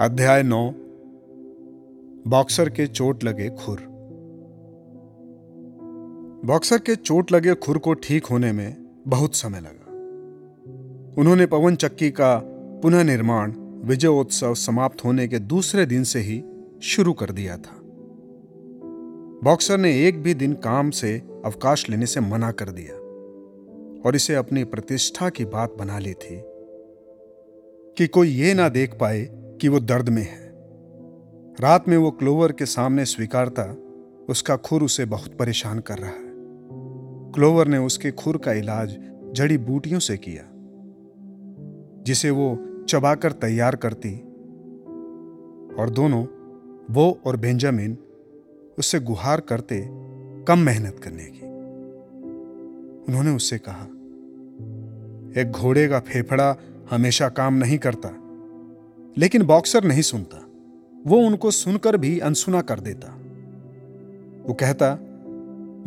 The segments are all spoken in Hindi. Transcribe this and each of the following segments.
अध्याय नौ। बॉक्सर के चोट लगे खुर। बॉक्सर के चोट लगे खुर को ठीक होने में बहुत समय लगा। उन्होंने पवन चक्की का पुनः निर्माण विजयोत्सव समाप्त होने के दूसरे दिन से ही शुरू कर दिया था। बॉक्सर ने एक भी दिन काम से अवकाश लेने से मना कर दिया और इसे अपनी प्रतिष्ठा की बात बना ली थी कि कोई ये ना देख पाए कि वो दर्द में है। रात में वो क्लोवर के सामने स्वीकारता, उसका खुर उसे बहुत परेशान कर रहा है। क्लोवर ने उसके खुर का इलाज जड़ी बूटियों से किया, जिसे वो चबाकर तैयार करती और दोनों, वो और बेंजामिन, उससे गुहार करते कम मेहनत करने की। उन्होंने उससे कहा, एक घोड़े का फेफड़ा हमेशा काम नहीं करता। लेकिन बॉक्सर नहीं सुनता। वो उनको सुनकर भी अनसुना कर देता। वो कहता,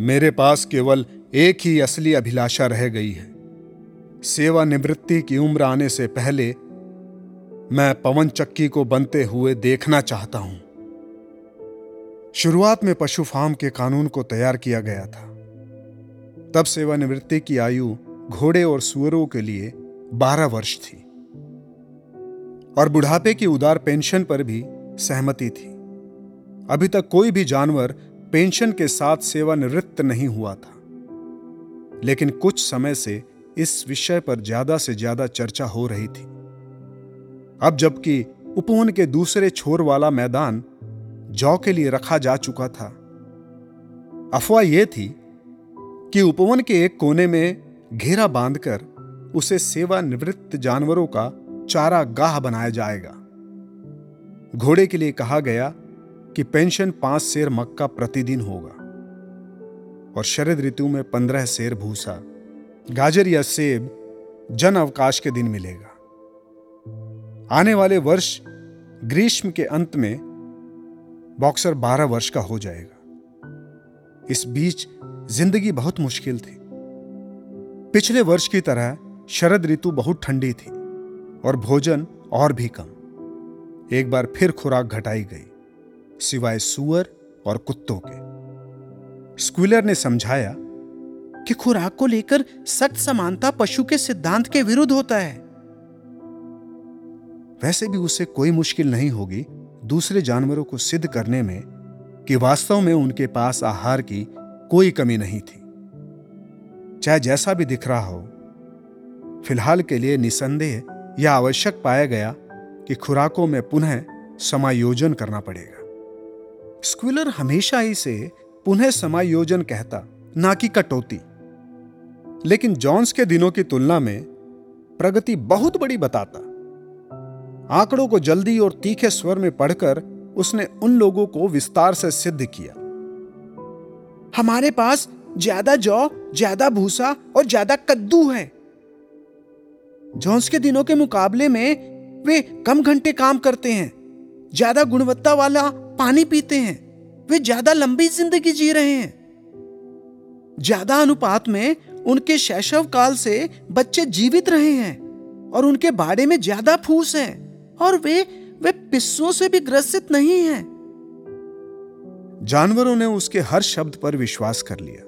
मेरे पास केवल एक ही असली अभिलाषा रह गई है। सेवानिवृत्ति की उम्र आने से पहले मैं पवन चक्की को बनते हुए देखना चाहता हूँ। शुरुआत में पशु फार्म के कानून को तैयार किया गया था। तब सेवानिवृत्ति की आयु घोड़े और सुअरों के लिए बारह वर्ष थी। और बुढ़ापे की उदार पेंशन पर भी सहमति थी। अभी तक कोई भी जानवर पेंशन के साथ सेवानिवृत्त नहीं हुआ था। लेकिन कुछ समय से इस विषय पर ज़्यादा से ज़्यादा चर्चा हो रही थी। अब जबकि उपवन के दूसरे छोर वाला मैदान जौ के लिए रखा जा चुका था, अफवाह यह थी कि उपवन के एक कोने में घेरा बांधकर उसे सेवानिवृत्त जानवरों का चारा गाह बनाया जाएगा। घोड़े के लिए कहा गया कि पेंशन पाँच शेर मक्का प्रतिदिन होगा। और शरद ऋतु में पंद्रह शेर भूसा, गाजर या सेब जन अवकाश के दिन मिलेगा। आने वाले वर्ष ग्रीष्म के अंत में बॉक्सर बारह वर्ष का हो जाएगा। इस बीच ज़िंदगी बहुत मुश्किल थी। पिछले वर्ष की तरह शरद ऋतु बहुत ठंडी थी। और भोजन और भी कम। एक बार फिर खुराक घटाई गई, सिवाय सुअर और कुत्तों के। स्क्विलर ने समझाया कि खुराक को लेकर सख्त समानता पशु के सिद्धांत के विरुद्ध होता है। वैसे भी उसे कोई मुश्किल नहीं होगी दूसरे जानवरों को सिद्ध करने में कि वास्तव में उनके पास आहार की कोई कमी नहीं थी। चाहे जैसा भी दिख रहा हो, फ़िलहाल के लिए निसंदेह यह आवश्यक पाया गया कि खुराकों में पुनः समायोजन करना पड़ेगा। स्क्विलर हमेशा ही से पुनः समायोजन कहता, ना कि कटौती। लेकिन जॉन्स के दिनों की तुलना में प्रगति बहुत बड़ी बताता। आंकड़ों को जल्दी और तीखे स्वर में पढ़कर उसने उन लोगों को विस्तार से सिद्ध किया। हमारे पास ज़्यादा जौ, ज़्यादा भूसा और ज़्यादा कद्दू है। जॉन्स के दिनों के मुकाबले में वे कम घंटे काम करते हैं, ज़्यादा गुणवत्ता वाला पानी पीते हैं, वे ज़्यादा लंबी ज़िंदगी जी रहे हैं। ज़्यादा अनुपात में उनके शैशव काल से बच्चे जीवित रहे हैं और उनके बाड़े में ज़्यादा फूस है और वे वे पिस्सों से भी ग्रसित नहीं हैं। जानवरों ने उसके हर शब्द पर विश्वास कर लिया।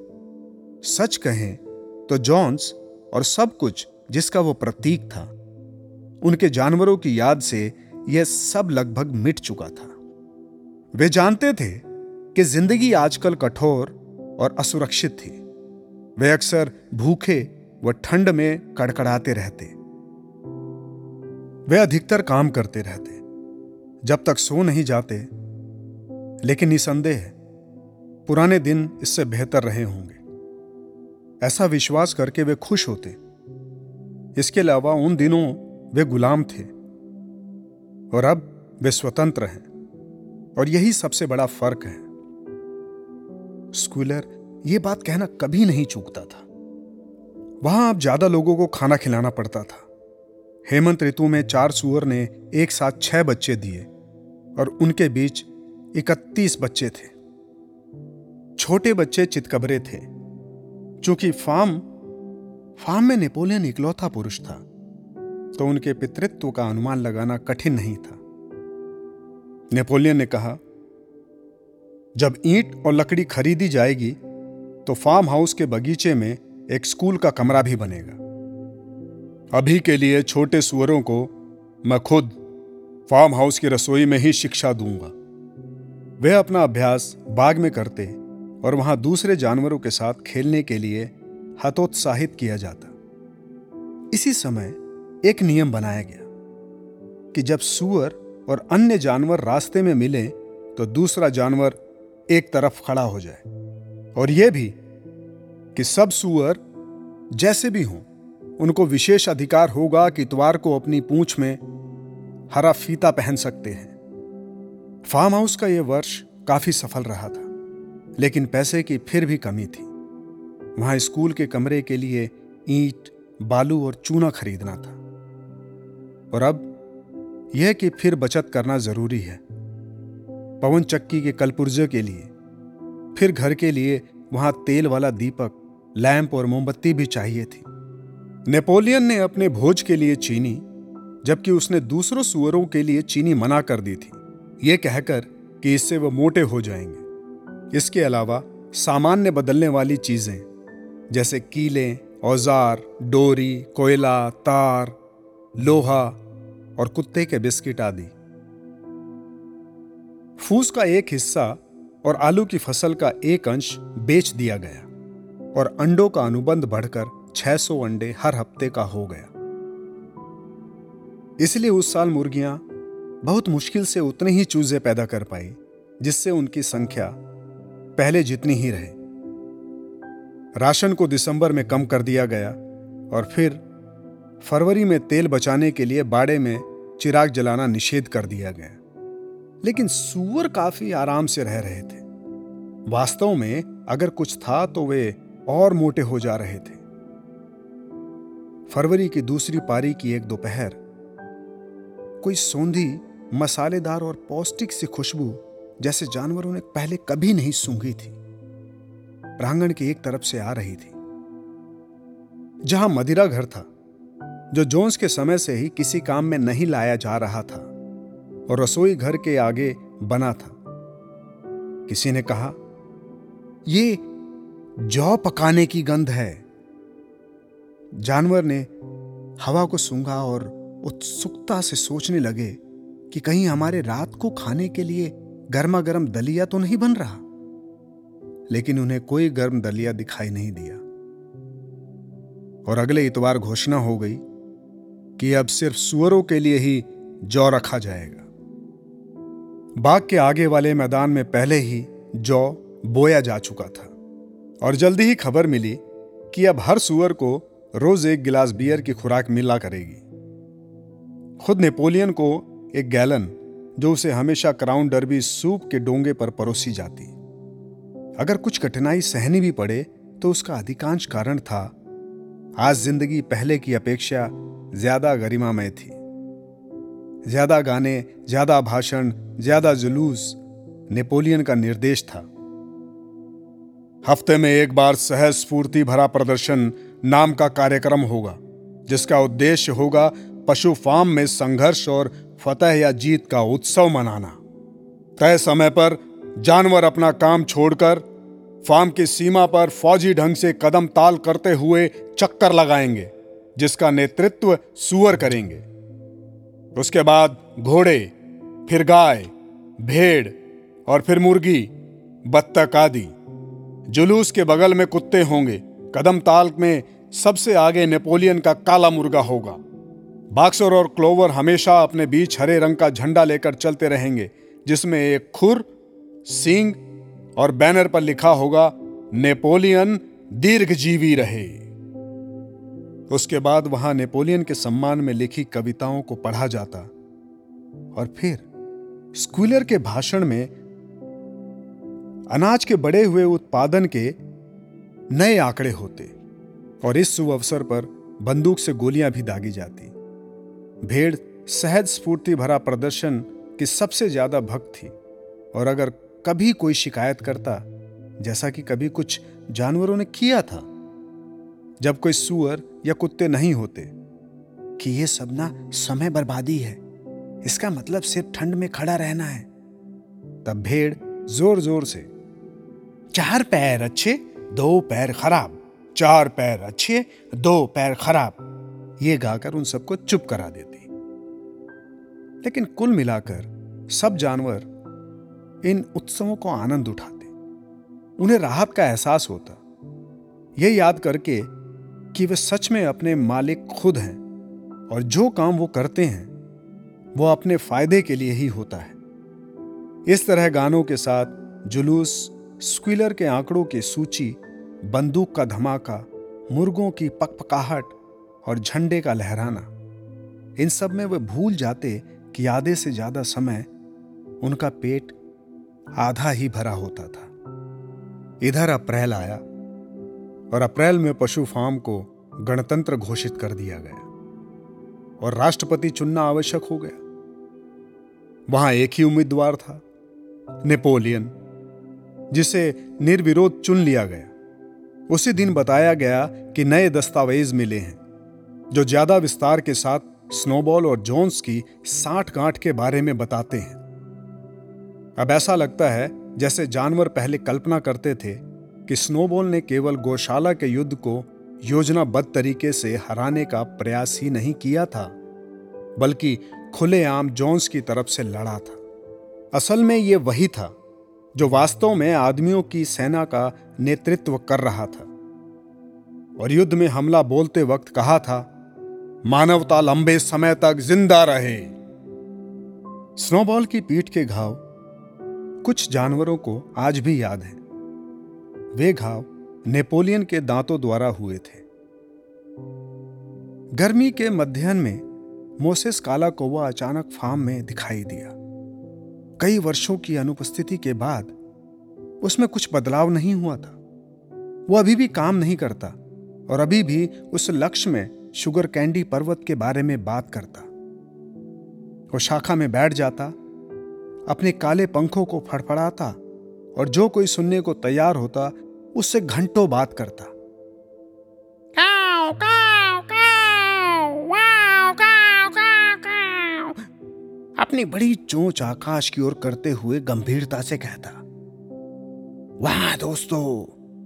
सच कहें तो जॉन्स और सब कुछ जिसका वो प्रतीक था। उनके जानवरों की याद से यह सब लगभग मिट चुका था। वे जानते थे कि ज़िंदगी आजकल कठोर और असुरक्षित थी। वे अक्सर भूखे व ठंड में कड़कड़ाते रहते। वे अधिकतर काम करते रहते, जब तक सो नहीं जाते। लेकिन निसंदेह, पुराने दिन इससे बेहतर रहे होंगे। ऐसा विश्वास करके वे खुश होते। इसके अलावा उन दिनों वे गुलाम थे और अब वे स्वतंत्र हैं और यही सबसे बड़ा फ़र्क है। स्कूलर यह बात कहना कभी नहीं चूकता था। वहाँ अब ज़्यादा लोगों को खाना खिलाना पड़ता था। हेमंत ऋतु में चार सुअर ने एक साथ छह बच्चे दिए और उनके बीच इकतीस बच्चे थे। छोटे बच्चे चितकबरे थे, चूँकि फार्म फार्म में नेपोलियन इकलौता पुरुष था तो उनके पितृत्व का अनुमान लगाना कठिन नहीं था। नेपोलियन ने कहा, जब ईंट और लकड़ी खरीदी जाएगी तो फार्म हाउस के बगीचे में एक स्कूल का कमरा भी बनेगा। अभी के लिए छोटे सुअरों को मैं खुद फार्म हाउस की रसोई में ही शिक्षा दूँगा। वे अपना अभ्यास बाग में करते और वहाँ दूसरे जानवरों के साथ खेलने के लिए हतोत्साहित किया जाता। इसी समय एक नियम बनाया गया कि जब सुअर और अन्य जानवर रास्ते में मिले तो दूसरा जानवर एक तरफ़ खड़ा हो जाए। और यह भी कि सब सुअर जैसे भी हों, उनको विशेष अधिकार होगा कि इतवार को अपनी पूंछ में हरा फीता पहन सकते हैं। फार्म हाउस का यह वर्ष काफ़ी सफल रहा था, लेकिन पैसे की फिर भी कमी थी। वहाँ स्कूल के कमरे के लिए ईंट, बालू और चूना खरीदना था। और अब यह कि फिर बचत करना ज़रूरी है। पवन चक्की के कलपुर्जे के लिए, फिर घर के लिए वहाँ तेल वाला दीपक, लैंप और मोमबत्ती भी चाहिए थी। नेपोलियन ने अपने भोज के लिए चीनी, जबकि उसने दूसरों सुअरों के लिए चीनी मना कर दी थी। यह कहकर कि इससे वह मोटे हो जाएँगे। इसके अलावा सामान्य बदलने वाली चीज़ें जैसे कीले, औज़ार, डोरी, कोयला, तार, लोहा और कुत्ते के बिस्किट आदि। फूस का एक हिस्सा और आलू की फ़सल का एक अंश बेच दिया गया और अंडों का अनुबंध बढ़कर 600 अंडे हर हफ़्ते का हो गया। इसलिए उस साल मुर्गियाँ बहुत मुश्किल से उतने ही चूजे पैदा कर पाई, जिससे उनकी संख्या पहले जितनी ही रहे। राशन को दिसंबर में कम कर दिया गया और फिर फरवरी में तेल बचाने के लिए बाड़े में चिराग जलाना निषेध कर दिया गया। लेकिन सुअर काफ़ी आराम से रह रहे थे। वास्तव में अगर कुछ था तो वे और मोटे हो जा रहे थे। फरवरी की दूसरी पारी की एक दोपहर, कोई सौंधी, मसालेदार और पौष्टिक सी खुशबू जैसे जानवरों ने पहले कभी नहीं सूंघी थी। प्रांगण की एक तरफ़ से आ रही थी, जहाँ मदिरा घर था, जो जोन्स के समय से ही किसी काम में नहीं लाया जा रहा था और रसोई घर के आगे बना था। किसी ने कहा, ये जौ पकाने की गंध है। जानवर ने हवा को सूंघा और उत्सुकता से सोचने लगे कि कहीं हमारे रात को खाने के लिए गर्मा गर्म दलिया तो नहीं बन रहा। लेकिन उन्हें कोई गर्म दलिया दिखाई नहीं दिया। और अगले इतवार घोषणा हो गई कि अब सिर्फ़ सुअरों के लिए ही जौ रखा जाएगा। बाग के आगे वाले मैदान में पहले ही जौ बोया जा चुका था और जल्दी ही खबर मिली कि अब हर सुअर को रोज एक गिलास बियर की खुराक मिला करेगी। खुद नेपोलियन को एक गैलन जो उसे हमेशा क्राउन डर्बी सूप के डोंगे पर परोसी जाती। अगर कुछ कठिनाई सहनी भी पड़े तो उसका अधिकांश कारण था। आज ज़िंदगी पहले की अपेक्षा ज़्यादा गरिमामय थी। ज़्यादा गाने, ज़्यादा भाषण, ज़्यादा जुलूस नेपोलियन का निर्देश था। हफ़्ते में एक बार सहज स्फूर्ति भरा प्रदर्शन नाम का कार्यक्रम होगा, जिसका उद्देश्य होगा पशु फार्म में संघर्ष और फतेह या जीत का उत्सव मनाना। तय समय पर जानवर अपना काम छोड़कर फार्म की सीमा पर फौजी ढंग से कदम ताल करते हुए चक्कर लगाएँगे, जिसका नेतृत्व सुअर करेंगे। उसके बाद घोड़े, फिर गाय, भेड़ और फिर मुर्गी, बत्तख आदि। जुलूस के बगल में कुत्ते होंगे। कदम ताल में सबसे आगे नेपोलियन का काला मुर्गा होगा। बाक्सर और क्लोवर हमेशा अपने बीच हरे रंग का झंडा लेकर चलते रहेंगे, जिसमें एक खुर सींग और बैनर पर लिखा होगा, नेपोलियन दीर्घजीवी रहे। उसके बाद वहाँ नेपोलियन के सम्मान में लिखी कविताओं को पढ़ा जाता। और फिर स्कूलर के भाषण में अनाज के बड़े हुए उत्पादन के नए आंकड़े होते और इस शुभ अवसर पर बंदूक से गोलियाँ भी दागी जाती। भेड़ सहज स्फूर्ति भरा प्रदर्शन की सबसे ज़्यादा भक्त थी। और अगर कभी कोई शिकायत करता, जैसा कि कभी कुछ जानवरों ने किया था। जब कोई सुअर या कुत्ते नहीं होते, कि यह सब ना समय बर्बादी है, इसका मतलब सिर्फ़ ठंड में खड़ा रहना है। तब भेड़ ज़ोर ज़ोर से, चार पैर अच्छे, दो पैर खराब, चार पैर अच्छे, दो पैर खराब, ये गाकर उन सबको चुप करा देती। लेकिन कुल मिलाकर सब जानवर इन उत्सवों को आनंद उठाते। उन्हें राहत का एहसास होता। यह याद करके कि वे सच में अपने मालिक खुद हैं और जो काम वो करते हैं, वो अपने फ़ायदे के लिए ही होता है। इस तरह गानों के साथ जुलूस, स्क्वीलर के आंकड़ों की सूची, बंदूक का धमाका, मुर्गों की पकपकाहट और झंडे का लहराना, इन सब में वे भूल जाते कि आधे से ज़्यादा समय उनका पेट आधा ही भरा होता था। इधर अप्रैल आया और अप्रैल में पशु फार्म को गणतंत्र घोषित कर दिया गया और राष्ट्रपति चुनना आवश्यक हो गया। वहाँ एक ही उम्मीदवार था, नेपोलियन, जिसे निर्विरोध चुन लिया गया। उसी दिन बताया गया कि नए दस्तावेज़ मिले हैं, जो ज़्यादा विस्तार के साथ स्नोबॉल और जोन्स की साठ गांठ के बारे में बताते हैं। अब ऐसा लगता है जैसे जानवर पहले कल्पना करते थे कि स्नोबॉल ने केवल गौशाला के युद्ध को योजनाबद्ध तरीके से हराने का प्रयास ही नहीं किया था, बल्कि खुलेआम जोन्स की तरफ़ से लड़ा था। असल में यह वही था जो वास्तव में आदमियों की सेना का नेतृत्व कर रहा था। और युद्ध में हमला बोलते वक्त कहा था, मानवता लंबे समय तक ज़िंदा रहे। स्नोबॉल की पीठ के घाव कुछ जानवरों को आज भी याद है। वे घाव नेपोलियन के दांतों द्वारा हुए थे। गर्मी के मध्यान्ह में मोसेस काला कौवा अचानक फार्म में दिखाई दिया। कई वर्षों की अनुपस्थिति के बाद उसमें कुछ बदलाव नहीं हुआ था। वो अभी भी काम नहीं करता और अभी भी उस लक्ष्य में शुगर कैंडी पर्वत के बारे में बात करता। वो शाखा में बैठ जाता अपने काले पंखों को फड़फड़ाता और जो कोई सुनने को तैयार होता उससे घंटों बात करता काव, काव, काव, वाव, काव, काव, काव। अपनी बड़ी चोंच आकाश की ओर करते हुए गंभीरता से कहता वाह दोस्तों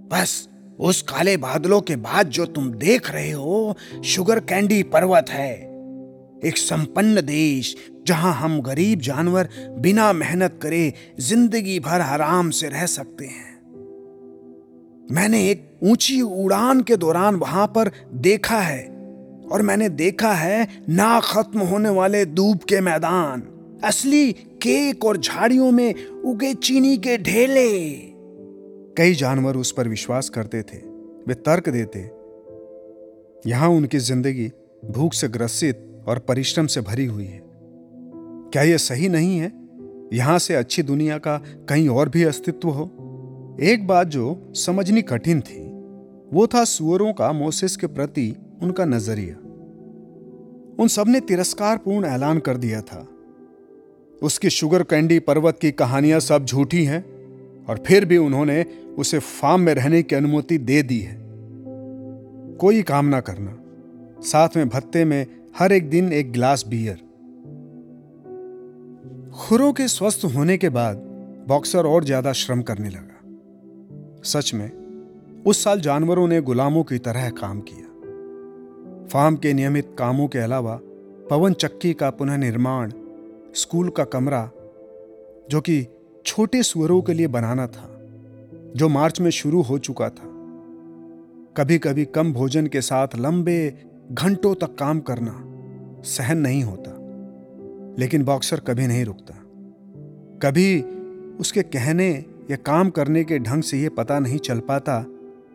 बस उस काले बादलों के बाद जो तुम देख रहे हो शुगर कैंडी पर्वत है एक संपन्न देश, जहाँ हम गरीब जानवर बिना मेहनत करे ज़िंदगी भर आराम से रह सकते हैं। मैंने एक ऊँची उड़ान के दौरान वहाँ पर देखा है, और मैंने देखा है ना खत्म होने वाले दूब के मैदान, असली केक और झाड़ियों में उगे चीनी के ढेले। कई जानवर उस पर विश्वास करते थे, वे तर्क देते, यहाँ उनकी ज़िंदगी भूख से ग्रसित और परिश्रम से भरी हुई है। क्या यह सही नहीं है? यहाँ से अच्छी दुनिया का कहीं और भी अस्तित्व हो? एक बात जो समझनी कठिन थी, वो था सुअरों का मोसेस के प्रति उनका नज़रिया। उन सबने तिरस्कारपूर्ण ऐलान कर दिया था। उसकी शुगर कैंडी पर्वत की कहानियाँ सब झूठी हैं, और फिर भी उन्होंने उसे फार्म में रहने की अनुमति दे दी है। कोई काम ना करना। साथ में भत्ते में हर एक दिन एक गिलास बियर। खुरों के स्वस्थ होने के बाद बॉक्सर और ज़्यादा श्रम करने लगा। सच में, उस साल जानवरों ने गुलामों की तरह काम किया। फार्म के नियमित कामों के अलावा पवन चक्की का पुनः निर्माण स्कूल का कमरा, जो कि छोटे सुअरों के लिए बनाना था, जो मार्च में शुरू हो चुका था। कभी कभी कम भोजन के साथ लंबे घंटों तक काम करना सहन नहीं होता। लेकिन बॉक्सर कभी नहीं रुकता। कभी उसके कहने या काम करने के ढंग से यह पता नहीं चल पाता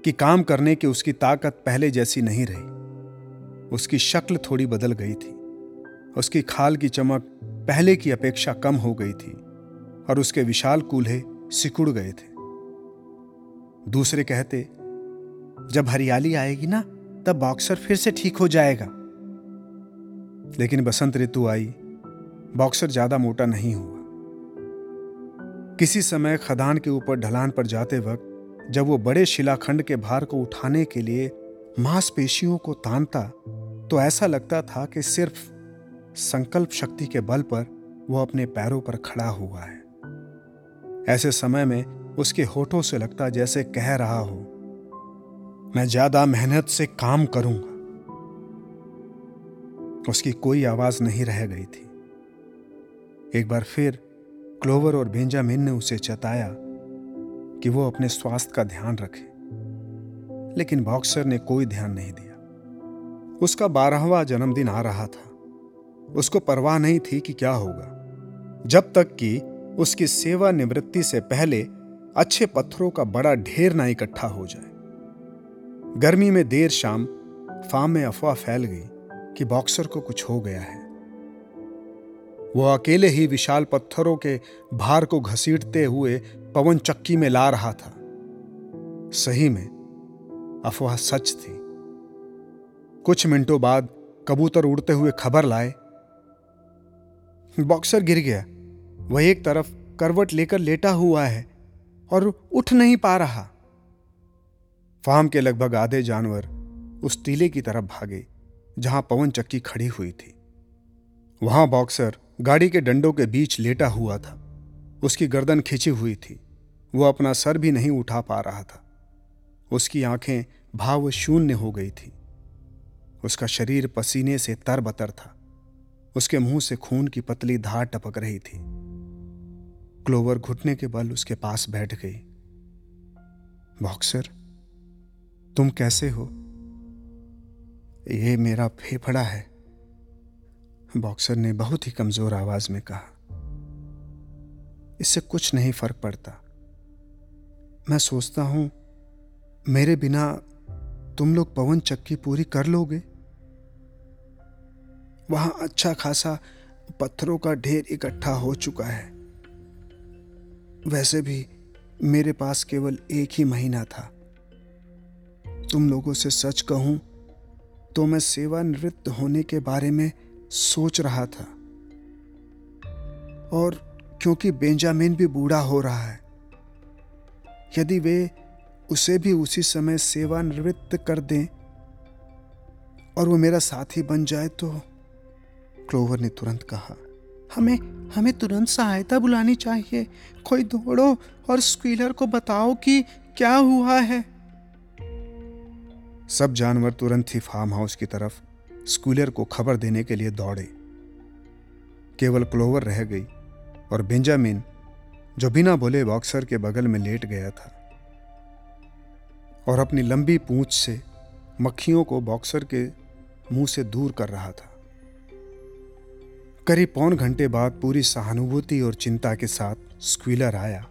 कि काम करने की उसकी ताकत पहले जैसी नहीं रही। उसकी शक्ल थोड़ी बदल गई थी। उसकी खाल की चमक पहले की अपेक्षा कम हो गई थी और उसके विशाल कूल्हे सिकुड़ गए थे। दूसरे कहते, जब हरियाली आएगी ना, तब बॉक्सर फिर से ठीक हो जाएगा। लेकिन बसंत ऋतु आई। बॉक्सर ज़्यादा मोटा नहीं हुआ। किसी समय खदान के ऊपर ढलान पर जाते वक्त, जब वो बड़े शिलाखंड के भार को उठाने के लिए मांसपेशियों को तानता तो ऐसा लगता था कि सिर्फ़ संकल्प शक्ति के बल पर वो अपने पैरों पर खड़ा हुआ है। ऐसे समय में उसके होठों से लगता जैसे कह रहा हो, मैं ज़्यादा मेहनत से काम करूँगा। उसकी कोई आवाज़ नहीं रह गई थी। एक बार फिर क्लोवर और बेंजामिन ने उसे चताया कि वो अपने स्वास्थ्य का ध्यान रखे, लेकिन बॉक्सर ने कोई ध्यान नहीं दिया। उसका बारहवा जन्मदिन आ रहा था। उसको परवाह नहीं थी कि क्या होगा। जब तक कि उसकी सेवा निवृत्ति से पहले अच्छे पत्थरों का बड़ा ढेर ना इकट्ठा हो जाए। गर्मी में देर शाम फार्म में अफवाह फैल गई। कि बॉक्सर को कुछ हो गया है। वो अकेले ही विशाल पत्थरों के भार को घसीटते हुए पवन चक्की में ला रहा था। सही में, अफवाह सच थी। कुछ मिनटों बाद कबूतर उड़ते हुए खबर लाए। बॉक्सर गिर गया। वह एक तरफ़ करवट लेकर लेटा हुआ है और उठ नहीं पा रहा। फार्म के लगभग आधे जानवर उस टीले की तरफ़ भागे। जहाँ पवन चक्की खड़ी हुई थी। वहाँ बॉक्सर गाड़ी के डंडों के बीच लेटा हुआ था। उसकी गर्दन खिंची हुई थी। वो अपना सर भी नहीं उठा पा रहा था। उसकी आँखें भाव शून्य हो गई थी। उसका शरीर पसीने से तरबतर था। उसके मुँह से खून की पतली धार टपक रही थी। क्लोवर घुटने के बल उसके पास बैठ गई। बॉक्सर, तुम कैसे हो? ये मेरा फेफड़ा है। बॉक्सर ने बहुत ही कमज़ोर आवाज़ में कहा। इससे कुछ नहीं फ़र्क पड़ता। मैं सोचता हूँ, मेरे बिना तुम लोग पवन चक्की पूरी कर लोगे। वहाँ अच्छा खासा पत्थरों का ढेर इकट्ठा हो चुका है। वैसे भी मेरे पास केवल एक ही महीना था। तुम लोगों से सच कहूँ तो मैं सेवानिवृत्त होने के बारे में सोच रहा था। और क्योंकि बेंजामिन भी बूढ़ा हो रहा है, यदि वे उसे भी उसी समय सेवानिवृत्त कर दें और वो मेरा साथी बन जाए तो? क्लोवर ने तुरंत कहा, हमें हमें तुरंत सहायता बुलानी चाहिए। कोई दौड़ो और स्क्वीलर को बताओ कि क्या हुआ है। सब जानवर तुरंत ही फार्म हाउस की तरफ़ स्कूलर को खबर देने के लिए दौड़े। केवल क्लोवर रह गई और बेंजामिन जो बिना बोले बॉक्सर के बगल में लेट गया था, और अपनी लंबी पूंछ से मक्खियों को बॉक्सर के मुँह से दूर कर रहा था। करीब पौन घंटे बाद पूरी सहानुभूति और चिंता के साथ स्क्वीलर आया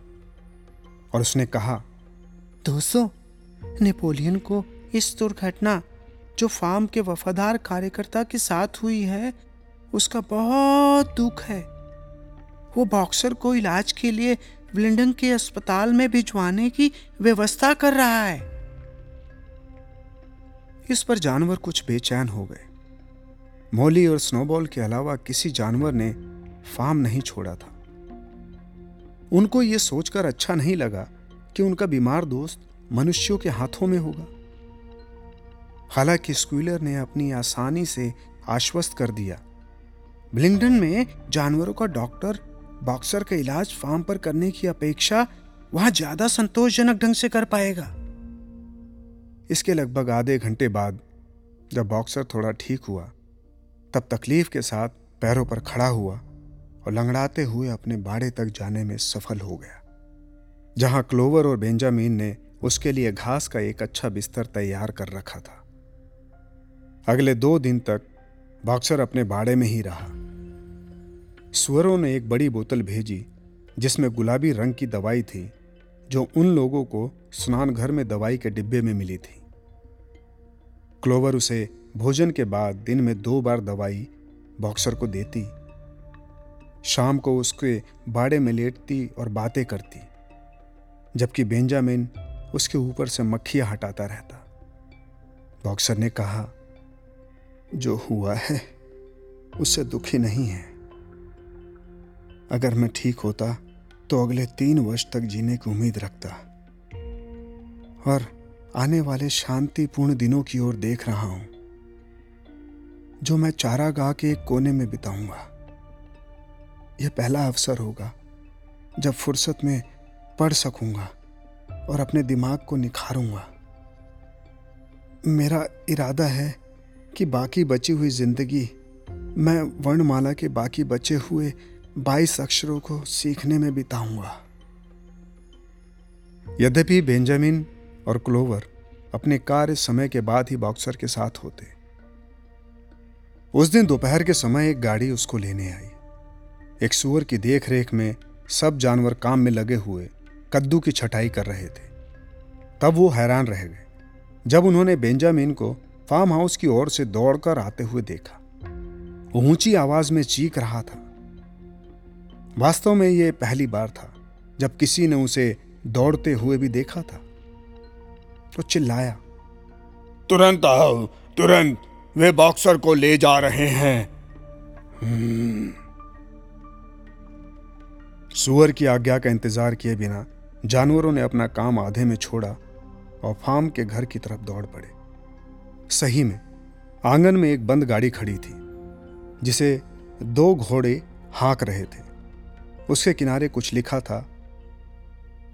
और उसने कहा, दोस्तों नेपोलियन को इस दुर्घटना जो फार्म के वफादार कार्यकर्ता के साथ हुई है, उसका बहुत दुख है। वो बॉक्सर को इलाज के लिए ब्लिंडन के अस्पताल में भिजवाने की व्यवस्था कर रहा है। इस पर जानवर कुछ बेचैन हो गए। मोली और स्नोबॉल के अलावा किसी जानवर ने फार्म नहीं छोड़ा था। उनको यह सोचकर अच्छा नहीं लगा कि उनका बीमार दोस्त मनुष्यों के हाथों में होगा। हालाँकि स्क्वीलर ने अपनी आसानी से आश्वस्त कर दिया। ब्लिंगडन में जानवरों का डॉक्टर, बॉक्सर का इलाज, फार्म पर करने की अपेक्षा वहाँ ज़्यादा संतोषजनक ढंग से कर पाएगा। इसके लगभग आधे घंटे बाद जब बॉक्सर थोड़ा ठीक हुआ, तब तकलीफ़ के साथ पैरों पर खड़ा हुआ और लंगड़ाते हुए अपने बाड़े तक जाने में सफल हो गया, जहाँ क्लोवर और बेंजामिन ने उसके लिए घास का एक अच्छा बिस्तर तैयार कर रखा था। अगले दो दिन तक बॉक्सर अपने बाड़े में ही रहा। सुअरों ने एक बड़ी बोतल भेजी, जिसमें गुलाबी रंग की दवाई थी, जो उन लोगों को स्नान घर में दवाई के डिब्बे में मिली थी। क्लोवर उसे भोजन के बाद दिन में दो बार दवाई बॉक्सर को देती। शाम को उसके बाड़े में लेटती और बातें करती, जबकि बेंजामिन उसके ऊपर से मक्खियाँ हटाता रहता। बॉक्सर ने कहा जो हुआ है, उससे दुखी नहीं है। अगर मैं ठीक होता तो अगले तीन वर्ष तक जीने की उम्मीद रखता। और आने वाले शांतिपूर्ण दिनों की ओर देख रहा हूँ, जो मैं चारा चारागाह के एक कोने में बिताऊँगा। यह पहला अवसर होगा, जब फुर्सत में पढ़ सकूँगा और अपने दिमाग को निखारूँगा। मेरा इरादा है कि बाकी बची हुई ज़िंदगी मैं वर्णमाला के बाकी बचे हुए बाईस अक्षरों को सीखने में बिताऊँगा। यद्यपि बेंजामिन और क्लोवर अपने कार्य समय के बाद ही बॉक्सर के साथ होते। उस दिन दोपहर के समय एक गाड़ी उसको लेने आई। एक सुअर की देखरेख में सब जानवर काम में लगे हुए कद्दू की छटाई कर रहे थे। तब वो हैरान रह गए। जब उन्होंने बेंजामिन को फार्म हाउस की ओर से दौड़कर आते हुए देखा। ऊँची आवाज़ में चीख रहा था। वास्तव में यह पहली बार था जब किसी ने उसे दौड़ते हुए भी देखा था। तो चिल्लाया तुरंत आओ तुरंत वे बॉक्सर को ले जा रहे हैं। हम्म। सुअर की आज्ञा का इंतज़ार किए बिना जानवरों ने अपना काम आधे में छोड़ा और फार्म के घर की तरफ़ दौड़ पड़े। सही में आँगन में एक बंद गाड़ी खड़ी थी, जिसे दो घोड़े हाँक रहे थे। उसके किनारे कुछ लिखा था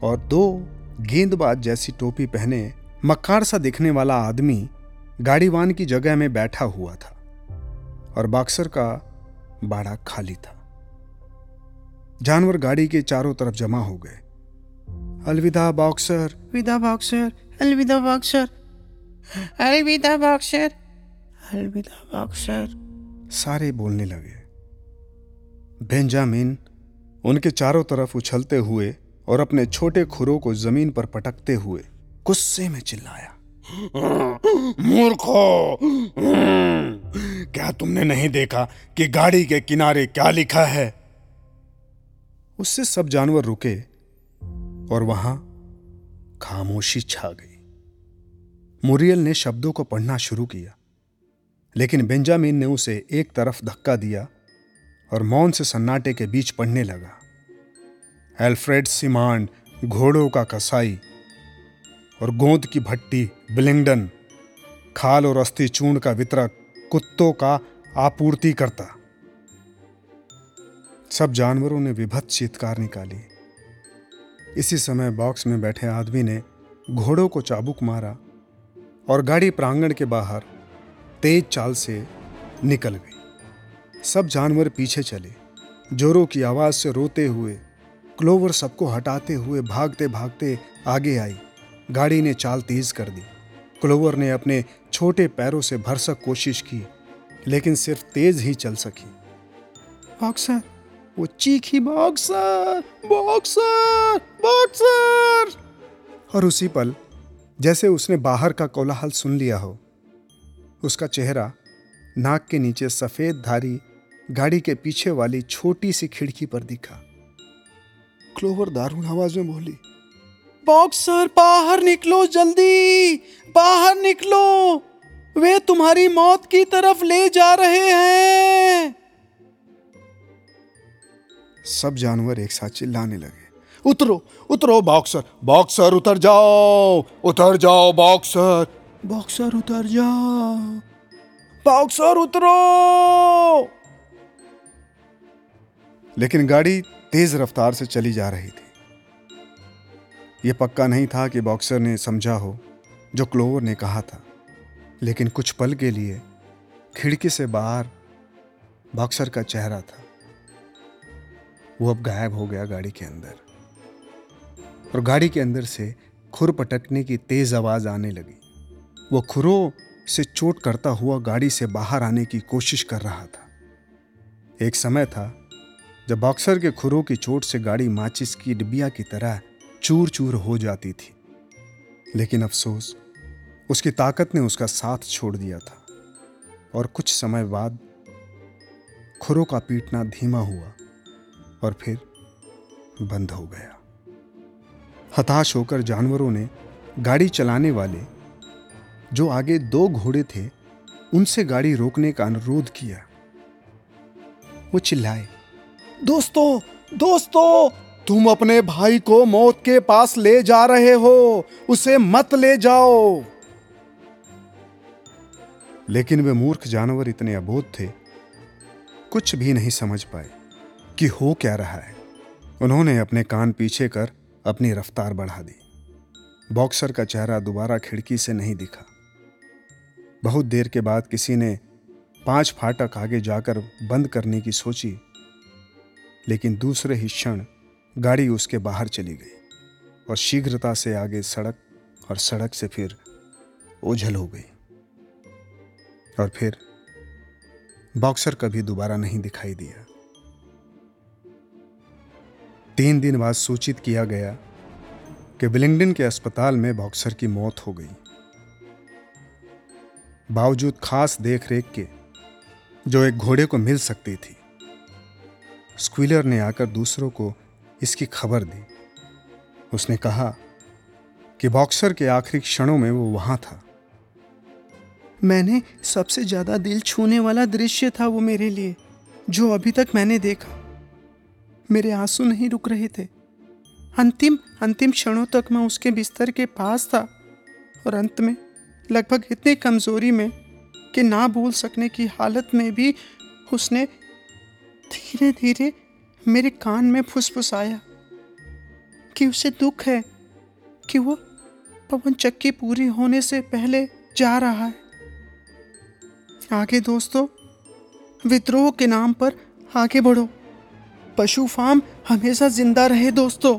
और दो गेंदबाज जैसी टोपी पहने मक्कार सा दिखने वाला आदमी गाड़ीवान की जगह में बैठा हुआ था और बॉक्सर का बाड़ा खाली था। जानवर गाड़ी के चारों तरफ़ जमा हो गए। अलविदा बॉक्सर। विदा बॉक्सर, अलविदा बॉक्सर। अलविदा बॉक्सर अलविदा बॉक्सर सारे बोलने लगे। बेंजामिन उनके चारों तरफ़ उछलते हुए और अपने छोटे खुरों को ज़मीन पर पटकते हुए गुस्से में चिल्लाया। मूर्खो! क्या तुमने नहीं देखा कि गाड़ी के किनारे क्या लिखा है? उससे सब जानवर रुके और वहाँ खामोशी छा गई। मुरियल ने शब्दों को पढ़ना शुरू किया, लेकिन बेंजामिन ने उसे एक तरफ़ धक्का दिया और मौन से सन्नाटे के बीच पढ़ने लगा। एल्फ्रेड सिमांड घोड़ों का कसाई और गोंद की भट्टी, बिलिंगडन, खाल और अस्थि चूर्ण का वितरक कुत्तों का आपूर्ति करता। सब जानवरों ने विभत्स चीतकार निकाली। इसी समय बॉक्स में बैठे आदमी ने घोड़ों को चाबुक मारा और गाड़ी प्रांगण के बाहर तेज चाल से निकल गई। सब जानवर पीछे चले। जोरों की आवाज़ से रोते हुए, क्लोवर सबको हटाते हुए भागते भागते आगे आई। गाड़ी ने चाल तेज कर दी। क्लोवर ने अपने छोटे पैरों से भरसक कोशिश की, लेकिन सिर्फ़ तेज ही चल सकी। बॉक्सर, वो चीखी बॉक्सर बॉक्सर बॉक्सर! और उसी पल जैसे उसने बाहर का कोलाहल सुन लिया हो। उसका चेहरा नाक के नीचे सफ़ेद धारी, गाड़ी के पीछे वाली छोटी सी खिड़की पर दिखा। क्लोवर दारुण आवाज़ में बोली, बॉक्सर, बाहर निकलो जल्दी, बाहर निकलो। वे तुम्हारी मौत की तरफ़ ले जा रहे हैं। सब जानवर एक साथ चिल्लाने लगे। उतरो उतरो बॉक्सर बॉक्सर उतर जाओ उतर जाओ बॉक्सर बॉक्सर उतर जाओ। बॉक्सर उतरो! लेकिन गाड़ी तेज रफ्तार से चली जा रही थी। यह पक्का नहीं था कि बॉक्सर ने समझा हो जो क्लोवर ने कहा था। लेकिन कुछ पल के लिए खिड़की से बाहर बॉक्सर का चेहरा था। वो अब गायब हो गया गाड़ी के अंदर। और गाड़ी के अंदर से खुर पटकने की तेज आवाज़ आने लगी। वो खुरों से चोट करता हुआ गाड़ी से बाहर आने की कोशिश कर रहा था। एक समय था जब बॉक्सर के खुरों की चोट से गाड़ी माचिस की डिबिया की तरह चूर चूर हो जाती थी। लेकिन अफसोस, उसकी ताकत ने उसका साथ छोड़ दिया था। और कुछ समय बाद खुरों का पीटना धीमा हुआ और फिर बंद हो गया। हताश होकर जानवरों ने गाड़ी चलाने वाले जो आगे दो घोड़े थे, उनसे गाड़ी रोकने का अनुरोध किया। वो चिल्लाए, दोस्तों दोस्तों, तुम अपने भाई को मौत के पास ले जा रहे हो, उसे मत ले जाओ। लेकिन वे मूर्ख जानवर इतने अबोध थे, कुछ भी नहीं समझ पाए कि हो क्या रहा है। उन्होंने अपने कान पीछे कर अपनी रफ्तार बढ़ा दी। बॉक्सर का चेहरा दोबारा खिड़की से नहीं दिखा। बहुत देर के बाद किसी ने पाँच फाटक आगे जाकर बंद करने की सोची, लेकिन दूसरे ही क्षण गाड़ी उसके बाहर चली गई और शीघ्रता से आगे सड़क और सड़क से फिर ओझल हो गई। और फिर बॉक्सर कभी दोबारा नहीं दिखाई दिया। तीन दिन बाद सूचित किया गया कि विलिंगडन के अस्पताल में बॉक्सर की मौत हो गई। बावजूद खास देखरेख के, जो एक घोड़े को मिल सकती थी, स्क्विलर ने आकर दूसरों को इसकी खबर दी। उसने कहा कि बॉक्सर के आखिरी क्षणों में वो वहाँ था। मैंने सबसे ज़्यादा दिल छूने वाला दृश्य था वो मेरे लिए, जो अभी तक मैंने देखा। मेरे आँसू नहीं रुक रहे थे। अंतिम अंतिम क्षणों तक मैं उसके बिस्तर के पास था और अंत में, लगभग इतनी कमज़ोरी में कि ना बोल सकने की हालत में भी उसने धीरे धीरे मेरे कान में फुसफुसाया कि उसे दुख है कि वो पवन चक्की पूरी होने से पहले जा रहा है। आगे दोस्तों, विद्रोह के नाम पर आगे बढ़ो। पशु फार्म हमेशा ज़िंदा रहे दोस्तों।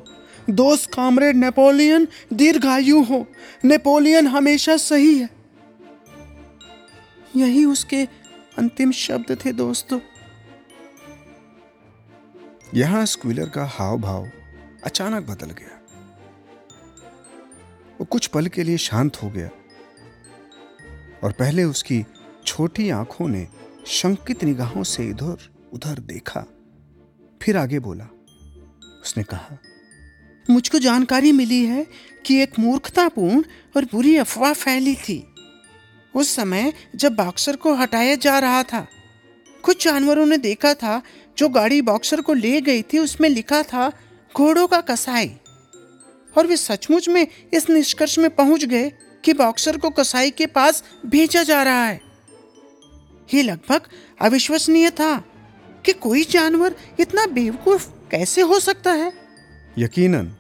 दोस्त कामरेड नेपोलियन दीर्घायु हो। नेपोलियन हमेशा सही है। यही उसके अंतिम शब्द थे दोस्तों। यहाँ स्क्विलर का हाव भाव अचानक बदल गया। वो कुछ पल के लिए शांत हो गया। और पहले उसकी छोटी आँखों ने शंकित निगाहों से इधर उधर देखा। फिर आगे बोला, उसने कहा, मुझको जानकारी मिली है कि एक मूर्खतापूर्ण और बुरी अफवाह फैली थी। उस समय जब बॉक्सर को हटाया जा रहा था, कुछ जानवरों ने देखा था, जो गाड़ी बॉक्सर को ले गई थी, उसमें लिखा था, घोड़ों का कसाई। और वे सचमुच में इस निष्कर्ष में पहुँच गए कि बॉक्सर को कसाई के पास भेजा जा रहा है। ये लगभग अविश्वसनीय था। कि कोई जानवर इतना बेवकूफ़ कैसे हो सकता है? यकीनन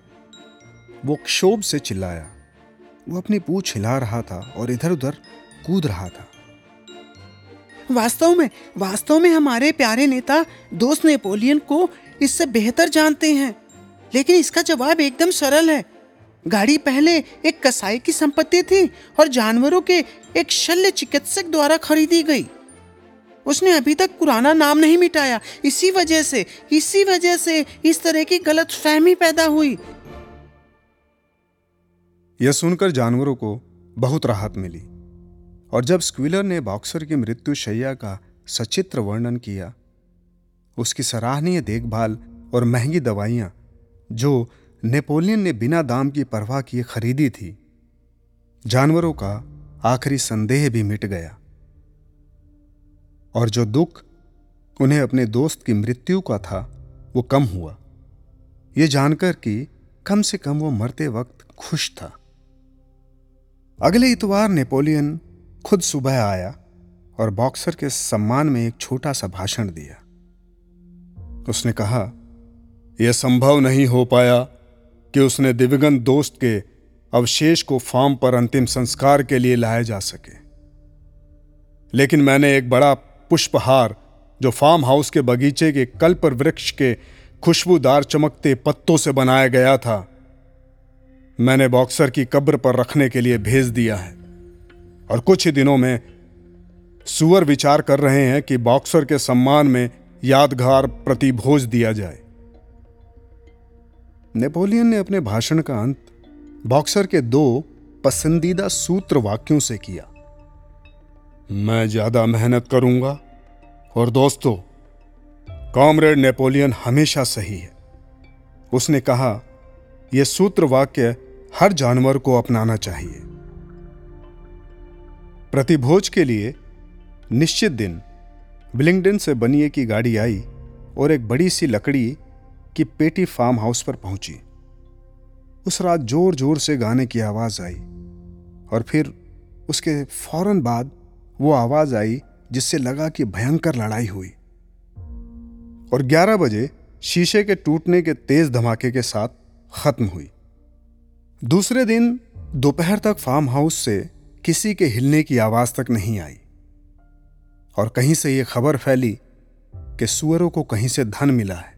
वो क्षोभ से चिल्लाया। वो अपनी पूछ हिला रहा था और इधर उधर कूद रहा था। वास्तव में वास्तव में हमारे प्यारे नेता दोस्त नेपोलियन को इससे बेहतर जानते हैं लेकिन इसका जवाब एकदम सरल है। गाड़ी पहले एक कसाई की संपत्ति थी और जानवरों के एक शल्य चिकित्सक द्वारा खरीदी गई। उसने अभी तक पुराना नाम नहीं मिटाया। इसी वजह से, इसी वजह से इस तरह की गलत फहमी पैदा हुई। यह सुनकर जानवरों को बहुत राहत मिली और जब स्क्विलर ने बॉक्सर की मृत्यु शैया का सचित्र वर्णन किया, उसकी सराहनीय देखभाल और महँगी दवाइयाँ, जो नेपोलियन ने बिना दाम की परवाह किए खरीदी थी, जानवरों का आखिरी संदेह भी मिट गया। और जो दुख उन्हें अपने दोस्त की मृत्यु का था, वो कम हुआ। ये जानकर कि कम से कम वो मरते वक्त खुश था। अगले इतवार नेपोलियन खुद सुबह आया और बॉक्सर के सम्मान में एक छोटा सा भाषण दिया। उसने कहा, यह संभव नहीं हो पाया कि उसने दिव्यगन दोस्त के अवशेष को फार्म पर अंतिम संस्कार के लिए लाया जा सके। लेकिन मैंने एक बड़ा पुष्पहार, जो फार्म हाउस के बगीचे के कल्प वृक्ष के खुशबूदार चमकते पत्तों से बनाया गया था। मैंने बॉक्सर की कब्र पर रखने के लिए भेज दिया है। और कुछ ही दिनों में सुअर विचार कर रहे हैं कि बॉक्सर के सम्मान में यादगार प्रतिभोज दिया जाए। नेपोलियन ने अपने भाषण का अंत बॉक्सर के दो पसंदीदा सूत्र वाक्यों से किया। मैं ज़्यादा मेहनत करूँगा। और दोस्तों, कॉमरेड नेपोलियन हमेशा सही है। उसने कहा यह सूत्र वाक्य हर जानवर को अपनाना चाहिए। प्रतिभोज के लिए निश्चित दिन बिलिंगडन से बनिए की गाड़ी आई और एक बड़ी सी लकड़ी की पेटी फार्म हाउस पर पहुँची। उस रात ज़ोर ज़ोर से गाने की आवाज़ आई और फिर उसके फ़ौरन बाद वो आवाज़ आई जिससे लगा कि भयंकर लड़ाई हुई। और 11 बजे शीशे के टूटने के तेज धमाके के साथ खत्म हुई। दूसरे दिन दोपहर तक फार्म हाउस से किसी के हिलने की आवाज़ तक नहीं आई। और कहीं से यह खबर फैली कि सुअरों को कहीं से धन मिला है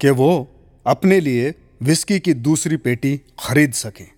कि वो अपने लिए विस्की की दूसरी पेटी खरीद सकें।